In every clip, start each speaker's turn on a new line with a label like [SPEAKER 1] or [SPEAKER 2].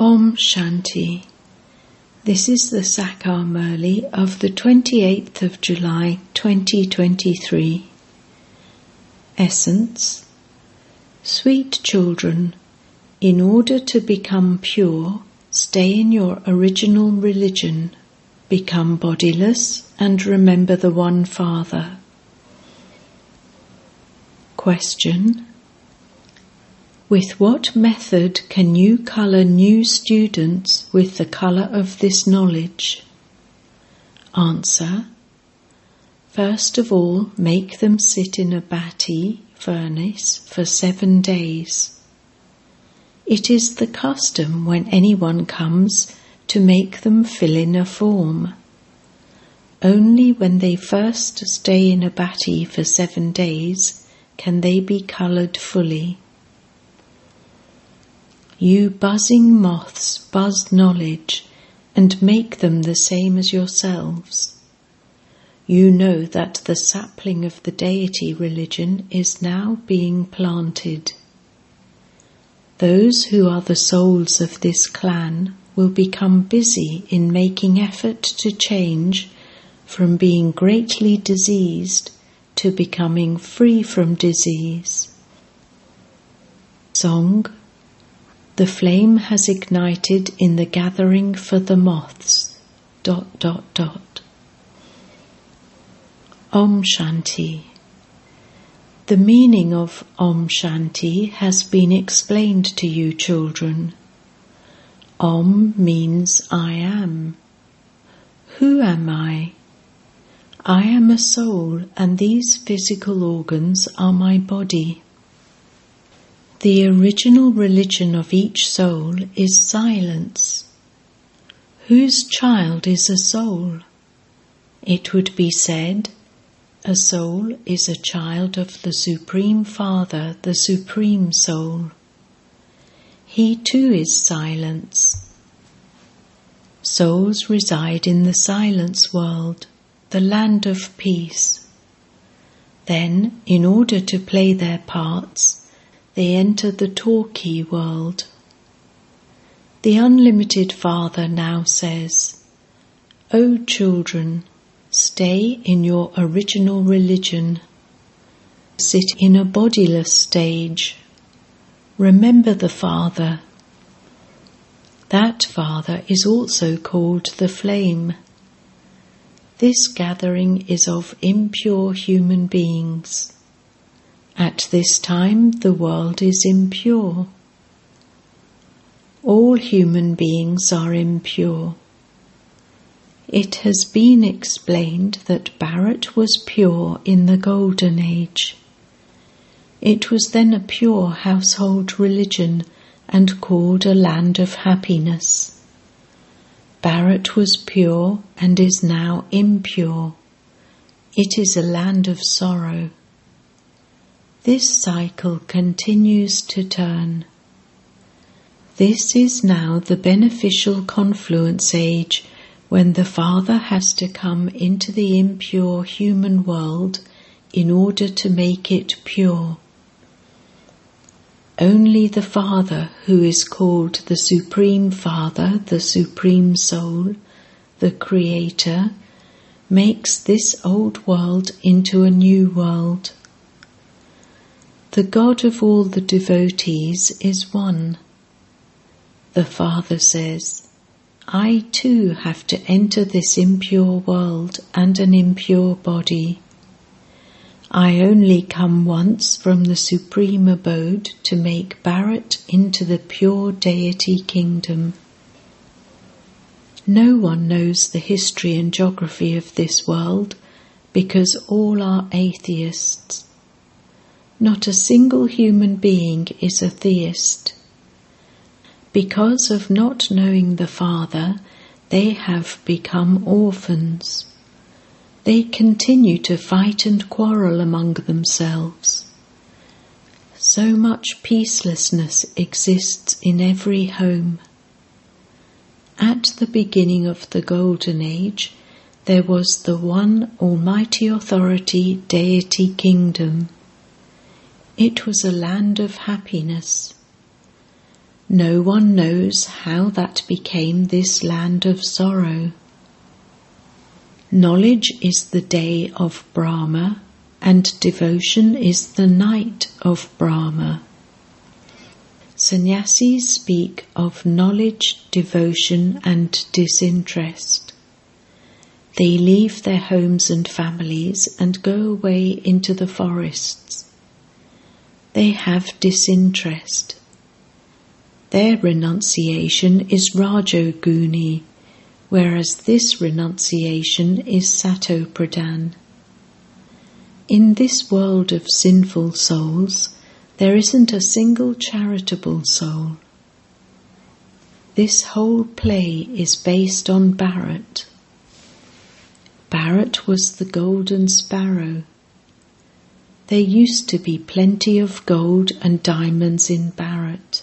[SPEAKER 1] Om Shanti. This is the Sakar Murli of the 28th of July 2023. Essence Sweet children, in order to become pure, stay in your original religion, become bodiless, and remember the One Father. Question with what method can you colour new students with the colour of this knowledge? Answer. First of all, make them sit in a bhatthi furnace for seven days. It is the custom when anyone comes to make them fill in a form. Only when they first stay in a bhatthi for seven days can they be coloured fully. You buzzing moths buzz knowledge and make them the same as yourselves. You know that the sapling of the deity religion is now being planted. Those who are the souls of this clan will become busy in making effort to change from being greatly diseased to becoming free from disease. Song the flame has ignited in the gathering for the moths. Dot, dot, dot. Om Shanti. The meaning of Om Shanti has been explained to you, children. Om means I am. Who am I? I am a soul, and these physical organs are my body. The original religion of each soul is silence. Whose child is a soul? It would be said, a soul is a child of the Supreme Father, the Supreme Soul. He too is silence. Souls reside in the silence world, the land of peace. Then, in order to play their parts, they enter the talkie world. The Unlimited Father now says, O children, stay in your original religion. Sit in a bodiless stage. Remember the Father. That Father is also called the Flame. This gathering is of impure human beings. At this time, the world is impure. All human beings are impure. It has been explained that Bharat was pure in the Golden Age. It was then a pure household religion and called a land of happiness. Bharat was pure and is now impure. It is a land of sorrow. This cycle continues to turn. This is now the beneficial confluence age when the Father has to come into the impure human world in order to make it pure. Only the Father, who is called the Supreme Father, the Supreme Soul, the Creator, makes this old world into a new world. The God of all the devotees is one. The Father says, I too have to enter this impure world and an impure body. I only come once from the supreme abode to make Bharat into the pure deity kingdom. No one knows the history and geography of this world because all are atheists. Not a single human being is a theist. Because of not knowing the Father, they have become orphans. They continue to fight and quarrel among themselves. So much peacelessness exists in every home. At the beginning of the Golden Age, there was the one Almighty Authority Deity Kingdom. It was a land of happiness. No one knows how that became this land of sorrow. Knowledge is the day of Brahma, and devotion is the night of Brahma. Sannyasis speak of knowledge, devotion, and disinterest. They leave their homes and families and go away into the forests. They have disinterest. Their renunciation is Rajoguni, whereas this renunciation is Sattopradhan. In this world of sinful souls, there isn't a single charitable soul. This whole play is based on Bharat. Bharat was the golden sparrow. There used to be plenty of gold and diamonds in Bharat.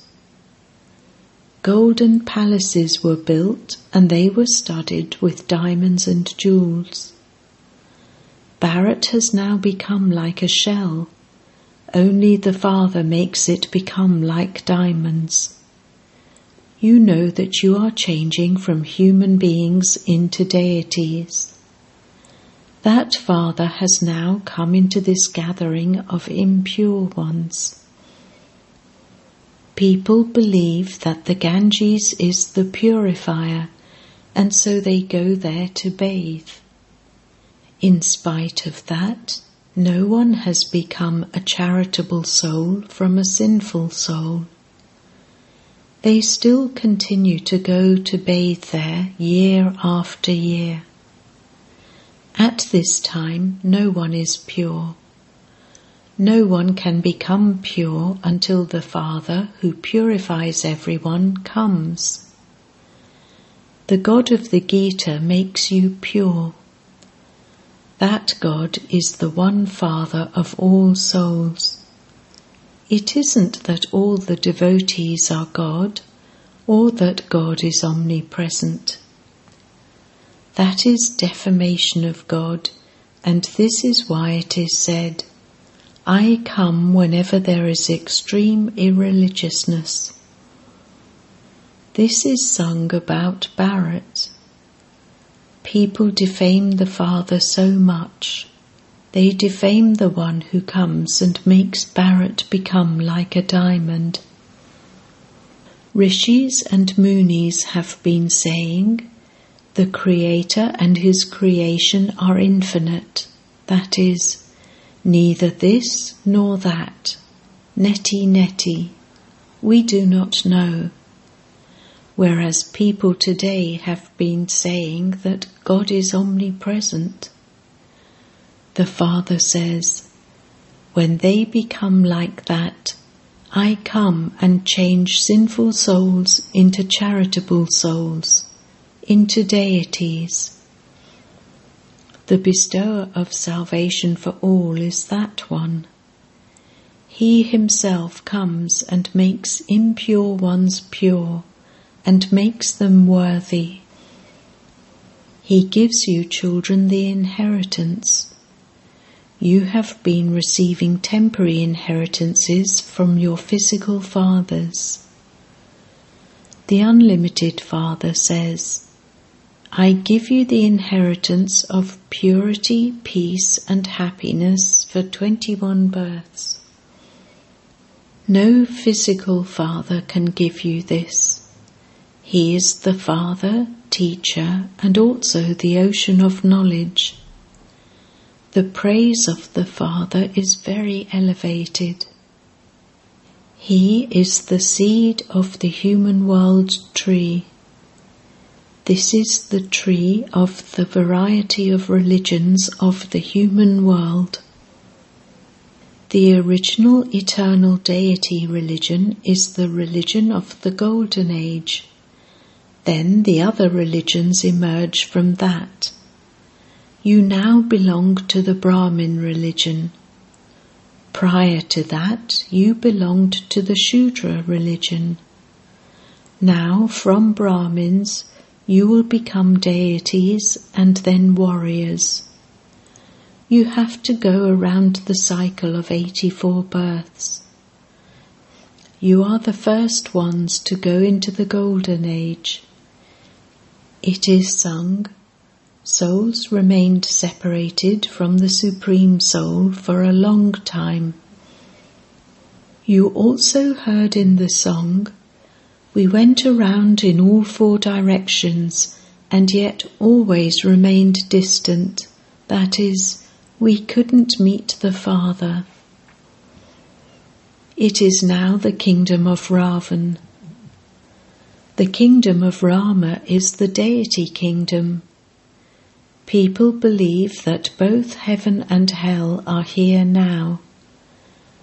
[SPEAKER 1] Golden palaces were built and they were studded with diamonds and jewels. Bharat has now become like a shell. Only the Father makes it become like diamonds. You know that you are changing from human beings into deities. That Father has now come into this gathering of impure ones. People believe that the Ganges is the purifier, and so they go there to bathe. In spite of that, no one has become a charitable soul from a sinful soul. They still continue to go to bathe there year after year. At this time, no one is pure. No one can become pure until the Father, who purifies everyone, comes. The God of the Gita makes you pure. That God is the one Father of all souls. It isn't that all the devotees are God, or that God is omnipresent. That is defamation of God, and this is why it is said, I come whenever there is extreme irreligiousness. This is sung about Bharat. People defame the Father so much. They defame the one who comes and makes Bharat become like a diamond. Rishis and Munis have been saying, the Creator and His creation are infinite, that is, neither this nor that, neti neti, we do not know. Whereas people today have been saying that God is omnipresent. The Father says, When they become like that, I come and change sinful souls into charitable souls into deities. The bestower of salvation for all is that one. He himself comes and makes impure ones pure and makes them worthy. He gives you children the inheritance. You have been receiving temporary inheritances from your physical fathers. The unlimited Father says, I give you the inheritance of purity, peace, and happiness for 21 births. No physical father can give you this. He is the father, teacher, and also the ocean of knowledge. The praise of the Father is very elevated. He is the seed of the human world tree. This is the tree of the variety of religions of the human world. The original eternal deity religion is the religion of the Golden Age. Then the other religions emerge from that. You now belong to the Brahmin religion. Prior to that, you belonged to the Shudra religion. Now, from Brahmins, you will become deities and then warriors. You have to go around the cycle of 84 births. you are the first ones to go into the Golden Age. It is sung, souls remained separated from the Supreme Soul for a long time. You also heard in the song, we went around in all four directions and yet always remained distant. That is, we couldn't meet the Father. It is now the kingdom of Ravan. The kingdom of Rama is the deity kingdom. People believe that both heaven and hell are here now.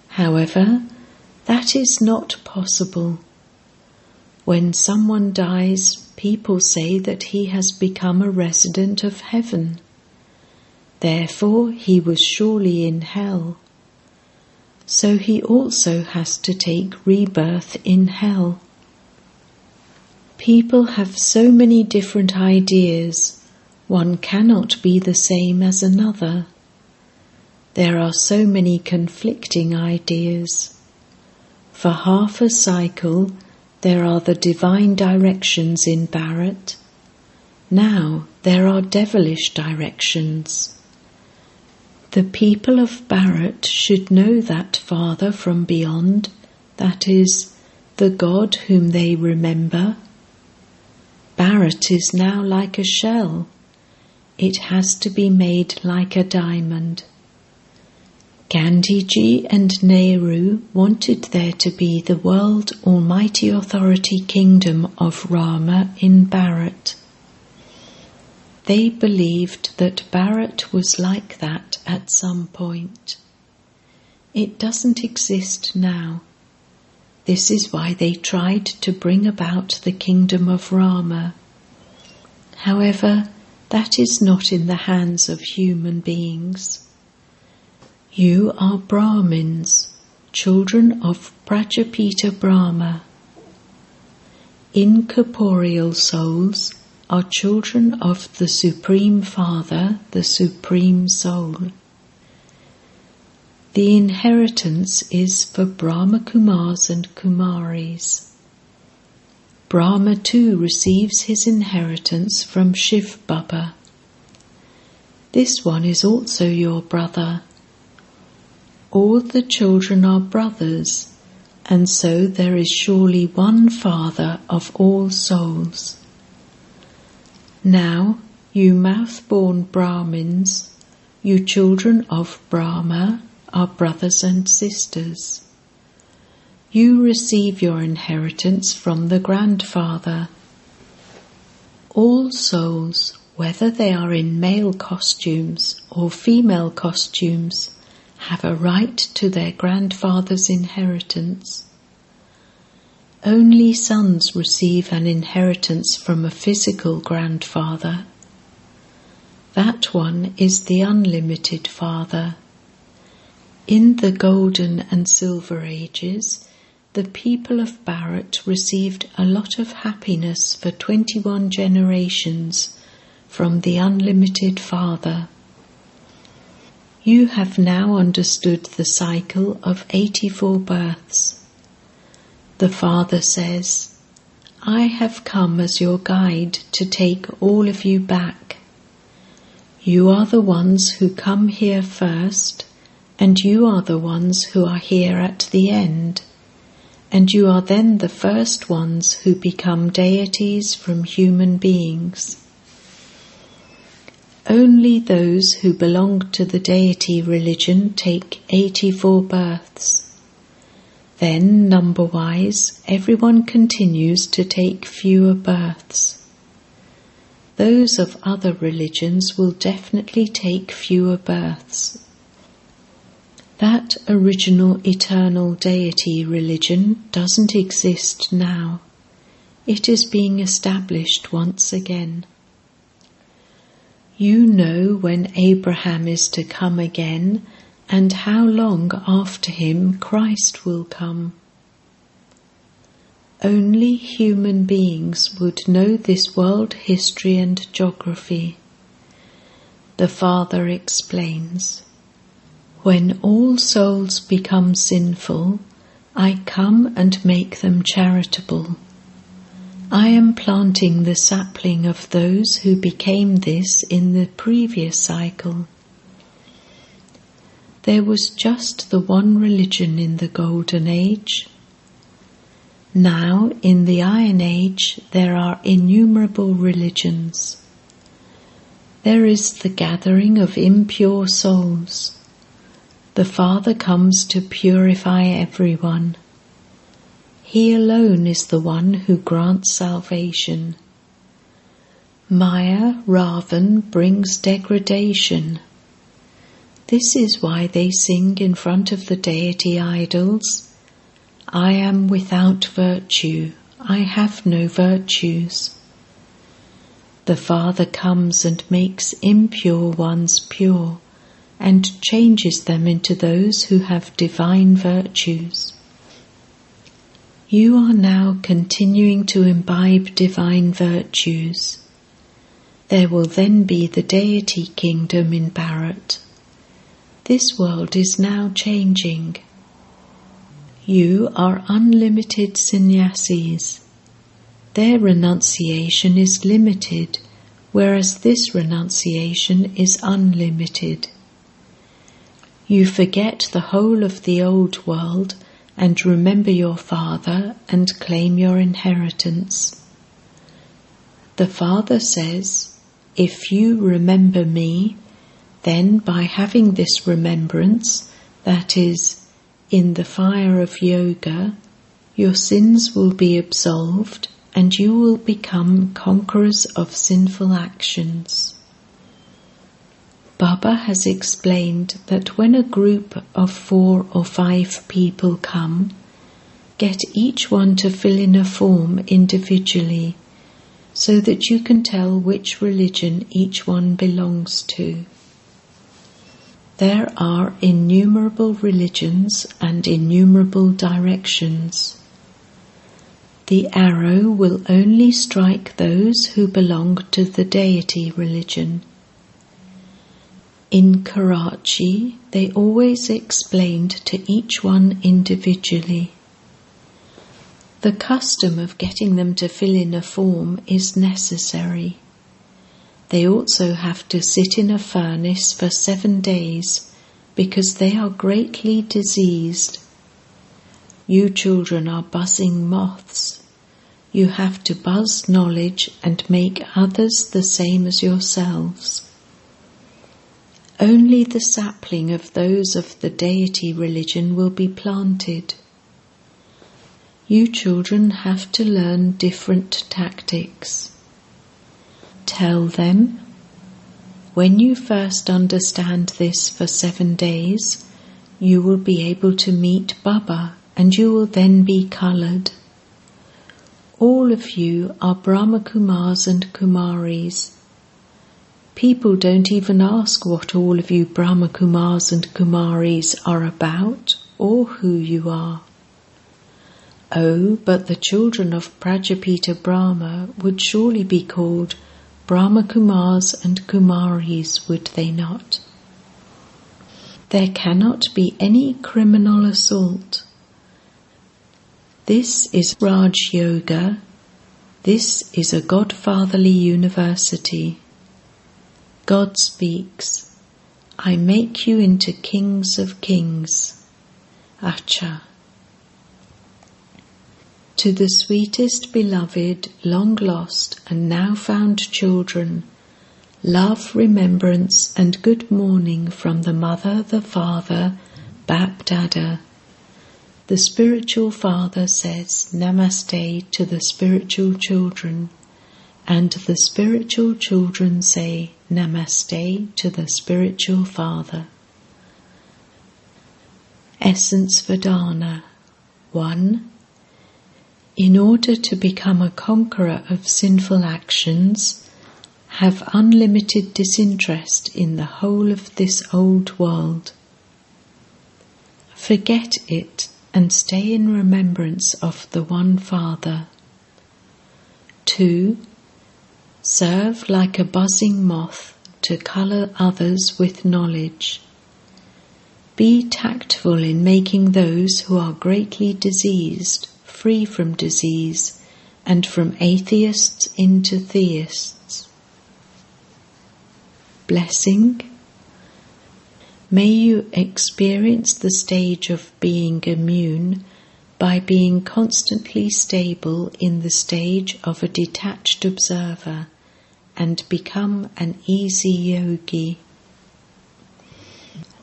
[SPEAKER 1] However, that is not possible. When someone dies, people say that he has become a resident of heaven. Therefore, he was surely in hell. So he also has to take rebirth in hell. People have so many different ideas, one cannot be the same as another. There are so many conflicting ideas. For half a cycle, there are the divine directions in Bharat. Now there are devilish directions. The people of Bharat should know that Father from beyond, that is, the God whom they remember Bharat is now like a shell. It has to be made like a diamond. Gandhiji and Nehru wanted there to be the world almighty authority kingdom of Rama in Bharat. They believed that Bharat was like that at some point. It doesn't exist now. This is why they tried to bring about the kingdom of Rama. However, that is not in the hands of human beings. You are Brahmins, children of Prajapita Brahma. Incorporeal souls are children of the Supreme Father, the Supreme Soul. The inheritance is for Brahma Kumars and Kumaris. Brahma too receives his inheritance from Shiv Baba. This one is also your brother. All the children are brothers, and so there is surely one Father of all souls. Now, you mouth born Brahmins, you children of Brahma, are brothers and sisters. You receive your inheritance from the grandfather. All souls, whether they are in male costumes or female costumes, have a right to their grandfather's inheritance. Only sons receive an inheritance from a physical grandfather. That one is the unlimited father. In the Golden and Silver Ages, the people of Bharat received a lot of happiness for 21 generations from the Unlimited Father. You have now understood the cycle of 84 births. The Father says, I have come as your guide to take all of you back. You are the ones who come here first and you are the ones who are here at the end, and you are then the first ones who become deities from human beings. Only those who belong to the deity religion take 84 births. Then, number wise, everyone continues to take fewer births. Those of other religions will definitely take fewer births. That original eternal deity religion doesn't exist now. It is being established once again. You know when Abraham is to come again and how long after him Christ will come. Only human beings would know this world history and geography. The Father explains. When all souls become sinful, I come and make them charitable. I am planting the sapling of those who became this in the previous cycle. There was just the one religion in the Golden Age. Now, in the Iron Age, there are innumerable religions. There is the gathering of impure souls. The Father comes to purify everyone. He alone is the one who grants salvation. Maya, Ravan, brings degradation. This is why they sing in front of the deity idols I am without virtue, I have no virtues. The Father comes and makes impure ones pure and changes them into those who have divine virtues. You are now continuing to imbibe divine virtues. There will then be the deity kingdom in Bharat. This world is now changing. You are unlimited sannyasis. Their renunciation is limited, whereas this renunciation is unlimited. You forget the whole of the old world and remember your Father and claim your inheritance. The Father says, If you remember me, then by having this remembrance, that is, in the fire of yoga, your sins will be absolved and you will become conquerors of sinful actions. Baba has explained that when a group of four or five people come, get each one to fill in a form individually so that you can tell which religion each one belongs to. There are innumerable religions and innumerable directions. The arrow will only strike those who belong to the deity religion. In Karachi, they always explained to each one individually. The custom of getting them to fill in a form is necessary. They also have to sit in a furnace for seven days because they are greatly diseased. You children are buzzing moths. You have to buzz knowledge and make others the same as yourselves. Only the sapling of those of the deity religion will be planted. You children have to learn different tactics. Tell them, when you first understand this for seven days, you will be able to meet Baba and you will then be coloured. All of you are Brahma Kumars and Kumaris. People don't even ask what all of you Brahma Kumars and Kumaris are about or who you are. Oh, but the children of Prajapita Brahma would surely be called Brahma Kumars and Kumaris, would they not? There cannot be any criminal assault. This is Raj Yoga. This is a godfatherly university. God speaks, I make you into kings of kings. Acha to the sweetest beloved, long lost, and now found children, love, remembrance, and good morning from the Mother, the Father, Bapdada. The spiritual father says Namaste to the spiritual children, and the spiritual children say Namaste to the spiritual father. Essence for Dharna 1 in order to become a conqueror of sinful actions, have unlimited disinterest in the whole of this old world. Forget it and stay in remembrance of the one Father. 2. Serve like a buzzing moth to colour others with knowledge. Be tactful in making those who are greatly diseased free from disease and from atheists into theists. Blessing. May you experience the stage of being immune by being constantly stable in the stage of a detached observer and become an easy yogi.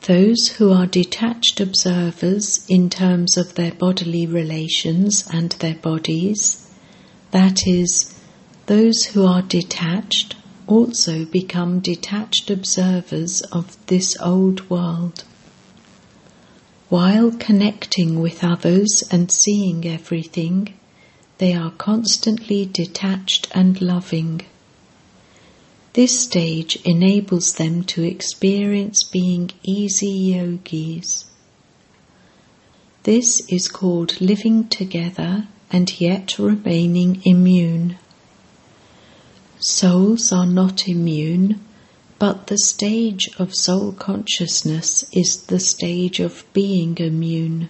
[SPEAKER 1] Those who are detached observers in terms of their bodily relations and their bodies, that is, those who are detached also become detached observers of this old world. While connecting with others and seeing everything, they are constantly detached and loving. This stage enables them to experience being easy yogis. This is called living together and yet remaining immune. Souls are not immune, but the stage of soul consciousness is the stage of being immune,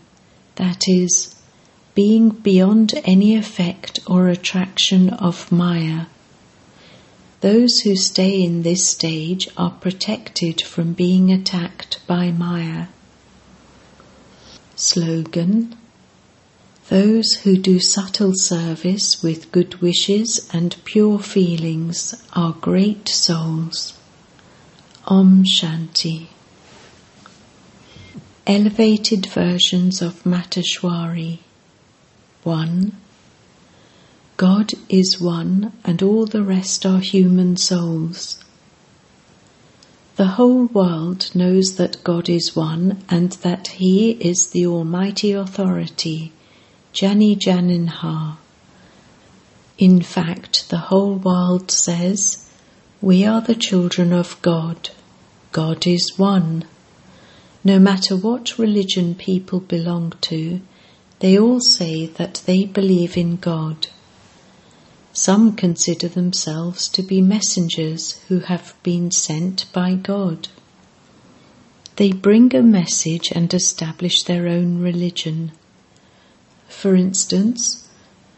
[SPEAKER 1] that is, being beyond any effect or attraction of Maya. Those who stay in this stage are protected from being attacked by Maya. Slogan those who do subtle service with good wishes and pure feelings are great souls. Om Shanti. Elevated versions of Mateshwari 1. God is one and all the rest are human souls. The whole world knows that God is one and that He is the Almighty Authority Jani Jananhar. In fact, the whole world says, We are the children of God. God is one. No matter what religion people belong to, they all say that they believe in God. Some consider themselves to be messengers who have been sent by God. They bring a message and establish their own religion. For instance,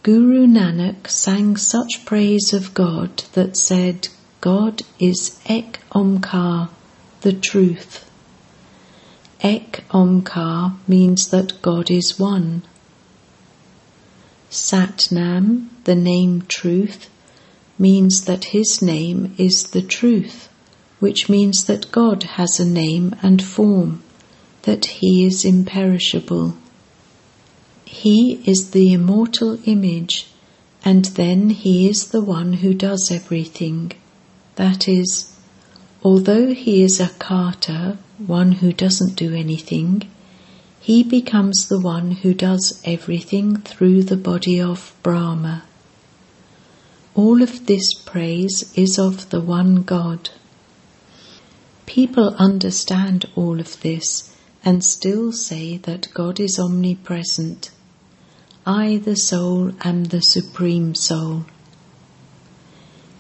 [SPEAKER 1] Guru Nanak sang such praise of God that said, God is Ek Omkar, the truth. Ek Omkar means that God is one. Sat Nam, the name truth, means that his name is the truth, which means that God has a name and form, that he is imperishable. He is the immortal image, and then He is the one who does everything. That is, although He is a karta, one who doesn't do anything, He becomes the one who does everything through the body of Brahma. All of this praise is of the one God. People understand all of this and still say that God is omnipresent I, the soul, am the supreme soul.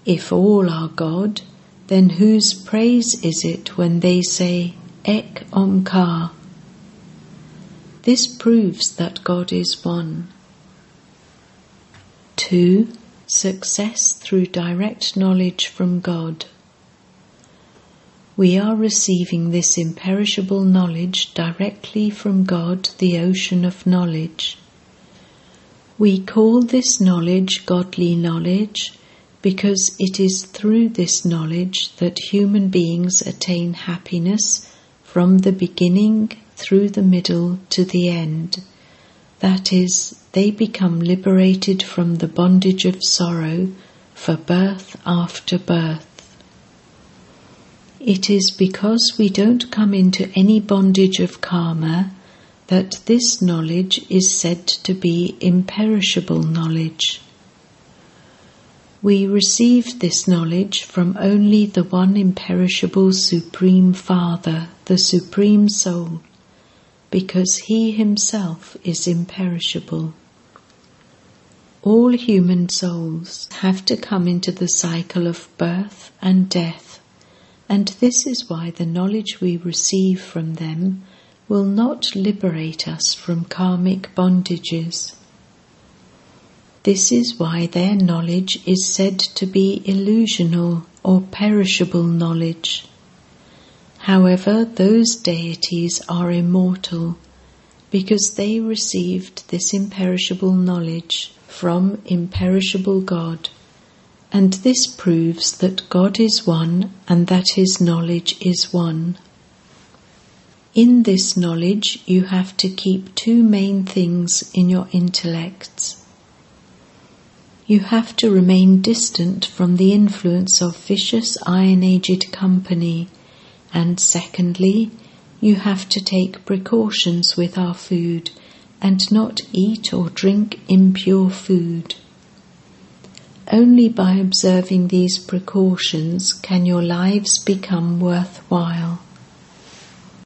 [SPEAKER 1] If all are God, then whose praise is it when they say Ek Omkar? This proves that God is one. 2. Success through direct knowledge from God. We are receiving this imperishable knowledge directly from God, the ocean of knowledge. We call this knowledge godly knowledge because it is through this knowledge that human beings attain happiness from the beginning through the middle to the end. That is, they become liberated from the bondage of sorrow for birth after birth. It is because we don't come into any bondage of karma that this knowledge is said to be imperishable knowledge. We receive this knowledge from only the one imperishable Supreme Father, the Supreme Soul, because He Himself is imperishable. All human souls have to come into the cycle of birth and death, and this is why the knowledge we receive from them will not liberate us from karmic bondages. This is why their knowledge is said to be illusional or perishable knowledge. However, those deities are immortal because they received this imperishable knowledge from imperishable God, and this proves that God is one and that His knowledge is one. In this knowledge, you have to keep two main things in your intellects. You have to remain distant from the influence of vicious iron aged company, and secondly, you have to take precautions with our food and not eat or drink impure food. Only by observing these precautions can your lives become worthwhile.